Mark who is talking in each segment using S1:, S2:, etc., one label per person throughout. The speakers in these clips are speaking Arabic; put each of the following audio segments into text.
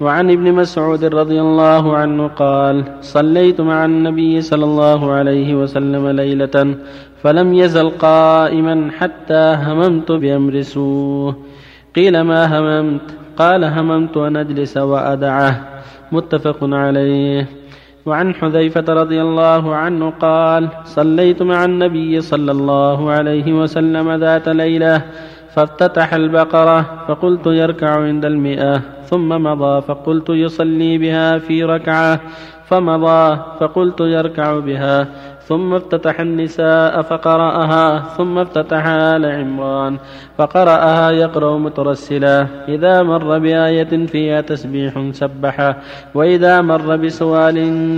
S1: وعن ابن مسعود رضي الله عنه قال صليت مع النبي صلى الله عليه وسلم ليلة فلم يزل قائما حتى هممت بأمر سوء. قيل ما هممت؟ قال هممت أن أجلس وأدعه. متفق عليه. وعن حذيفة رضي الله عنه قال صليت مع النبي صلى الله عليه وسلم ذات ليلة فافتتح البقرة فقلت يركع عند المئة. ثم مضى فقلت يصلي بها في ركعة. فمضى فقلت يركع بها. ثم افتتح النساء فقرأها. ثم افتتح آل عمران فقرأها يقرأ مترسلا. إذا مر بآية فيها تسبيح سبح. وإذا مر بسؤال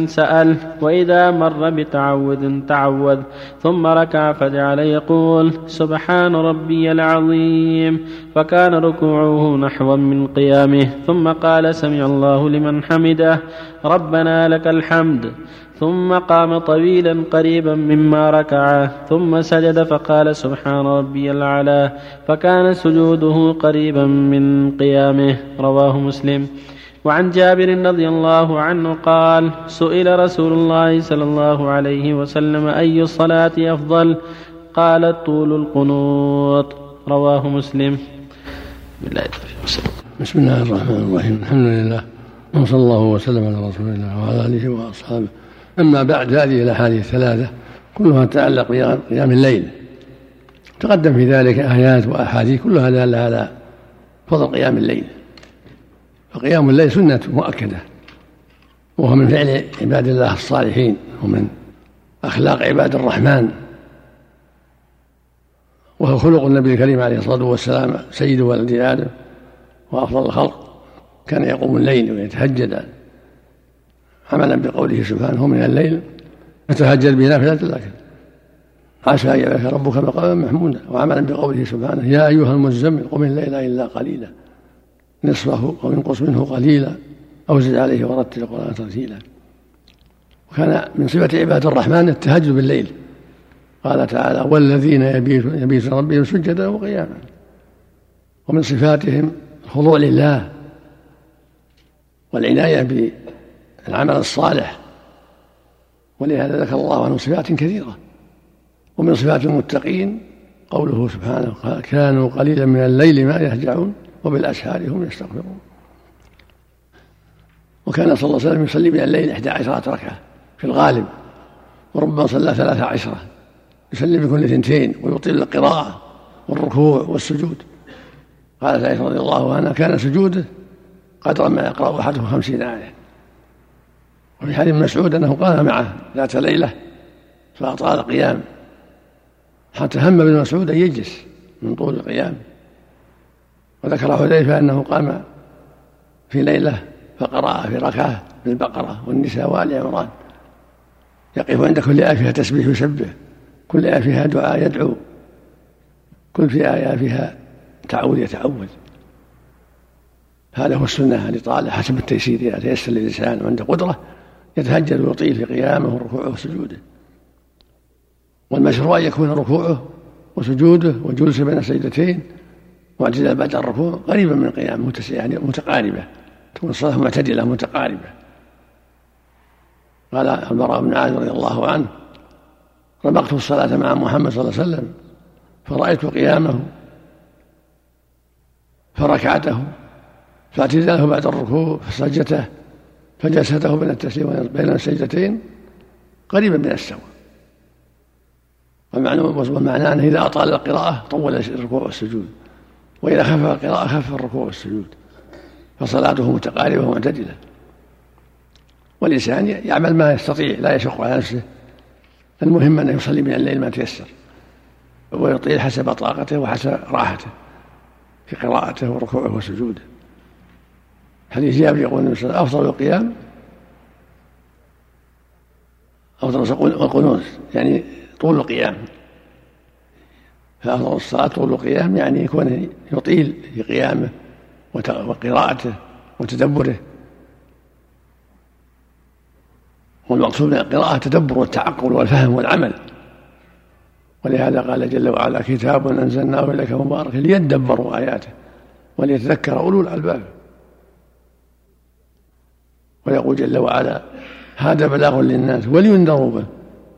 S1: سأل. وإذا مر بتعوذ تعوذ. ثم ركع فجعل يقول سبحان ربي العظيم. فكان ركوعه نحوا من قيامه. ثم قال سمع الله لمن حمده ربنا لك الحمد. ثم قام طويلا قريبا مما ركع ثم سجد فقال سبحان ربي الأعلى. فكان سجوده قريبا من قيامه رواه مسلم. وعن جابر رضي الله عنه قال سئل رسول الله صلى الله عليه وسلم أي الصلاة أفضل؟ قال طول القنوط رواه مسلم.
S2: بسم الله الرحمن الرحيم. الحمد لله وصلى الله وسلم على رسول الله وعلى آله وأصحابه. أما بعد هذه الأحاديث الثلاثة كلها تتعلق بقيام الليل. تقدم في ذلك آيات وأحاديث كلها دالة على فضل قيام الليل. فقيام الليل سنة مؤكدة وهو من فعل عباد الله الصالحين ومن أخلاق عباد الرحمن. وهو خلق النبي الكريم عليه الصلاة والسلام سيد ولد آدم. وأفضل الخلق. كان يقوم الليل ويتهجد عملا بقوله سبحانه من الليل فتهجد به نافلة لك عسى أن يبعث ربك مقاما محمودا وعملا بقوله سبحانه يا أيها المزمل قم الليل إلا قليلا نصفه أو انقص منه قليلا أو زد عليه ورتل القرآن ترتيلا. وكان من صفة عباد الرحمن التهجد بالليل. قال تعالى والذين يبيتون يبيتون ربهم سجدا وقياما. ومن صفاتهم الخضوع لله والعناية العمل الصالح. ولهذا ذكر الله عنه صفات كثيرة. ومن صفات المتقين قوله سبحانه كانوا قليلا من الليل ما يهجعون وبالأسحار هم يستغفرون. وكان صلى الله عليه وسلم يصلي من الليل إحدى عشرة ركعة في الغالب وربما صلى ثلاثة عشرة يصلي بكل اثنتين ويطيل القراءة والركوع والسجود. قالت عائشة رضي الله عنها كان سجوده قدر ما يقرأ أحدهم خمسين آية. وفي حديث مسعود أنه قام معه ذات ليلة فأطال القيام حتى هم ابن مسعود أن يجلس من طول القيام. وذكر حذيفة أنه قام في ليلة فقرأ في ركعة بالبقره والنساء وآل عمران. يقف عند كل آية فيها تسبيح يسبح كل آية فيها دعاء يدعو كل في آية فيها تعوذ يتعوذ هذا هو السنة الإطالة حسب التيسير. إذا تيسر للإنسان وعنده قدرة يتهجد ويطيل في قيامه وركوعه وسجوده. والمشروع أن يكون ركوعه وسجوده وجلوسه بين السجدتين واعتدال بعد الركوع قريبا من قيامه يعني متقاربة. تكون الصلاة معتدلة متقاربة. قال البراء بن عازب رضي الله عنه ربقت الصلاة مع محمد صلى الله عليه وسلم فرأيت قيامه فركعته فاعتداله بعد الركوع فسجته فجلسته بين التسليم بين السجدتين قريبا من السواء والمعنى أنه إذا أطال القراءة طول الركوع والسجود وإذا خفف القراءة خفف الركوع والسجود فصلاته متقاربة ومعتدلة. والإنسان يعمل ما يستطيع لا يشق على نفسه. المهم انه يصلي من الليل ما تيسر ويطيل حسب طاقته وحسب راحته. في قراءته وركوعه وسجوده. حديث جابر يقول النبي صلى الله عليه وسلم أفضل القيام أفضل القنوت يعني طول القيام. فأفضل الصلاة طول القيام يعني يكون يطيل في قيامه وقراءته وتدبره. والمقصود من القراءة التدبر والتعقل والفهم والعمل. ولهذا قال جل وعلا كتاب أنزلناه إليك مبارك ليدبروا آياته وليتذكر أولو الألباب. ويقول جل وعلا هذا بلاغ للناس ولينذروا به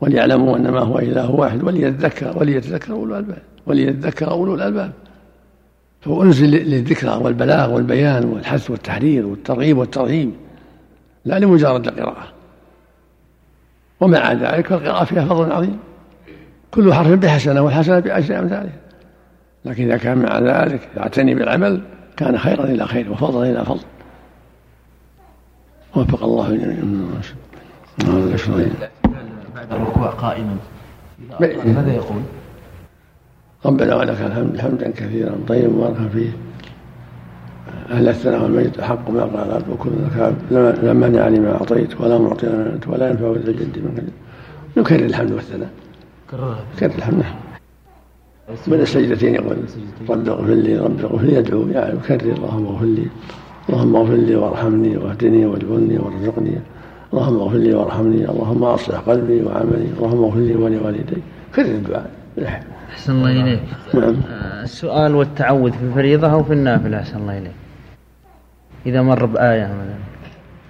S2: وليعلموا انما هو إله واحد وليذكر وليتذكر أولو الألباب وليذكر أولو الألباب. فهو أنزل للذكرى والبلاغ والبيان والحث والتحرير والترغيب والترهيب لا لمجرد القراءة. ومع ذلك القراءة فيها فضل عظيم. كل حرف بحسنه والحسنة بعشر امثالها لكن إذا كان مع ذلك يعتني بالعمل كان خيرا إلى خير وفضلا إلى فضل. وفق الله
S3: بعد الركوع قائما ماذا يقول؟
S2: ربنا ولك الحمد حمدا كثيرا طيبا مباركا فيه. أهل الثناء والمجد أحق ما قال العبد وكلنا لا مانع لما أعطيت ولا معطي ولا ينفع ذا الجد منك نكرر الحمد والثناء. كررها. كرر الحمد نعم. من السجدتين يقول رب اغفر لي رب اغفر لي يدعو يعني يكرر اللهم اغفر لي اللهم اغفر لي وارحمني واهدني واجبرني وارزقني اللهم اغفر لي وارحمني اللهم اصلح قلبي وعملي اللهم اغفر لي ولوالدي. كرر الدعاء.
S3: أحسن الله إليك. نعم. السؤال والتعوذ في الفريضة أو في النافلة أحسن الله إليك. إذا مر بآية مثلا.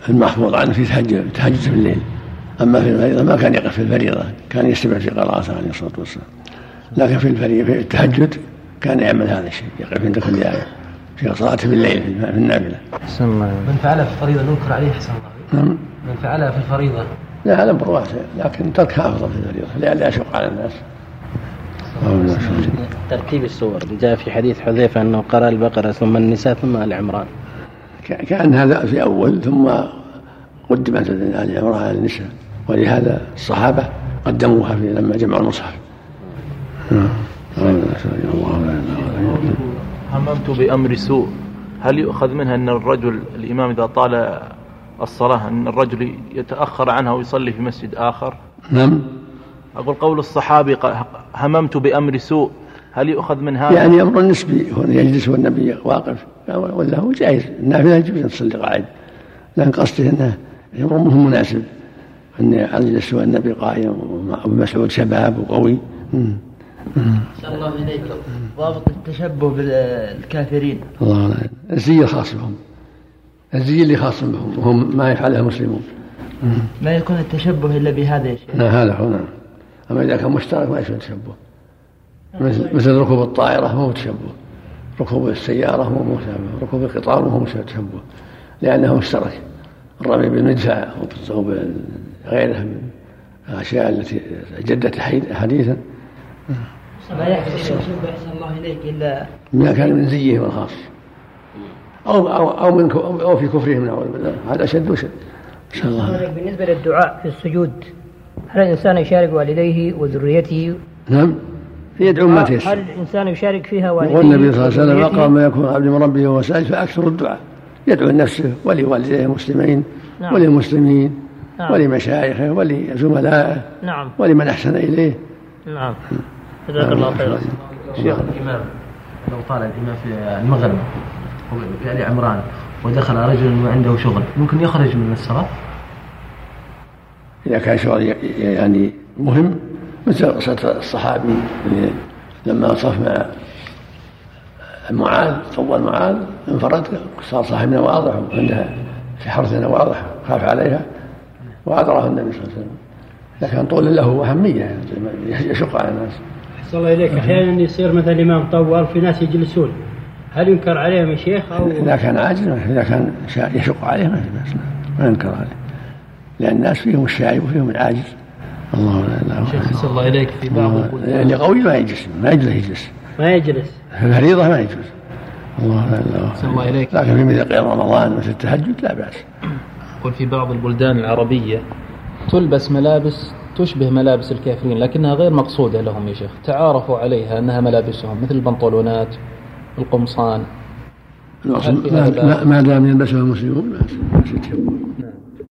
S2: المحفوظ عنه في تهجد في الليل. أما في الفريضة ما كان يقف في الفريضة كان يستمع في قراءته عليه الصلاة والسلام لكن في الفريضة في التهجد كان يعمل هذا الشيء يقف عند كل آية في صلاته في الليل في النافلة.
S3: أحسن الله
S4: من فعلها في الفريضة ننكر عليه أحسن الله نعم. من فعلها في الفريضة.
S2: لا هذا أمر واسع لكن تركها أفضل في الفريضة لئلا يشق على الناس.
S1: ترتيب السور جاء في حديث حذيفة أنه قرأ البقرة ثم النساء ثم آل عمران.
S2: كان هذا في أول ثم قدمت ال عمران على النساء. ولهذا الصحابة قدموها في لما جمعوا المصحف.
S5: هممت بأمر سوء. هل يؤخذ منها أن الرجل الإمام إذا طال الصلاة أن الرجل يتأخر عنها ويصلي في مسجد آخر؟
S2: نعم.
S5: أقول قول الصحابي هممت بأمر سوء. هل يؤخذ من هذا؟
S2: يعني أمر نسبي هو يجلس والنبي واقف. ولا هو جائز. النافلة يجوز أن تصلي قاعد. لكن قصده أنه أمر مناسب. أن يجلس والنبي قائم وابن مسعود شباب وقوي.
S3: صلى الله إليك ضابط التشبه بالكافرين.
S2: الله لا الزي الخاص بهم. الزي اللي خاص بهم. وهم ما يفعلها المسلمون.
S3: ما يكون التشبه إلا بهذا يا شيخ.
S2: هذا هو نعم. أما إذا كان مشترك ما يشبه تشبه. مثل مثل ركوب الطائرة مو تشبه. ركوب السيارة مو مشابه ركوب القطار مو تشبه. لأنه مشترك. الرمي بالمدفع أو بغيرها من الأشياء التي جدت حديثا.
S3: ما الشبه أحسن الله إليك إلا
S2: ما كان من زيهم الخاص. أو أو أو من أو في كفرهم نعوذ بالله. هذا أشد وشد. شاء الله.
S6: بالنسبة للدعاء في السجود هل الإنسان يشارك والديه وذريته؟
S2: نعم. يدعو ما تيسر.
S6: هل الإنسان يشارك فيها والديه؟
S2: يقول النبي صلى الله عليه وسلم أقرب ما يكون عبد من ربه وهو سائل فأكثر الدعاء. يدعو لنفسه ولوالديه المسلمين نعم. وللمسلمين. نعم. ولمشايخه ولزملائه
S6: نعم.
S2: ولمن أحسن إليه.
S6: نعم. جزاك الله خيرا.
S4: شيخ. الإمام لو طال الإمام في المغرب في آل عمران ودخل رجل وعنده شغل ممكن يخرج من الصلاة؟
S2: إذا كان شغل يعني مهم مثل قصة الصحابي لما صف مع معاذ طول معاذ انفرد صار صاحبنا واضح وعندها في حرثنا واضح خاف عليها. وأدراه النبي صلى الله عليه وسلم. لكن طول له أهمية يعني يشق على الناس.
S6: أحسن الله إليك. أحيانا يصير مثلا الإمام طول في ناس يجلسون. هل ينكر عليهم يا شيخ أو
S2: إذا كان عاجز إذا كان يشق عليه ما في بأس ما ينكر عليه. لأن الناس فيهم الشايب وفيهم العاجز. الله لا
S4: شيخ الله إليك في بعض
S2: اللي قوي ما يجلس ما يجلس يجلس.
S6: ما يجلس.
S2: في الفريضة ما يجلس. الله لا
S4: الله إليك.
S2: لكن في مثل قيام رمضان مثل التهجد لا بأس.
S4: يقول في بعض البلدان العربية تلبس ملابس تشبه ملابس الكافرين لكنها غير مقصودة لهم يا شيخ. تعارفوا عليها أنها ملابسهم مثل البنطلونات القمصان.
S2: ما, دام يلبسها المسلمون ما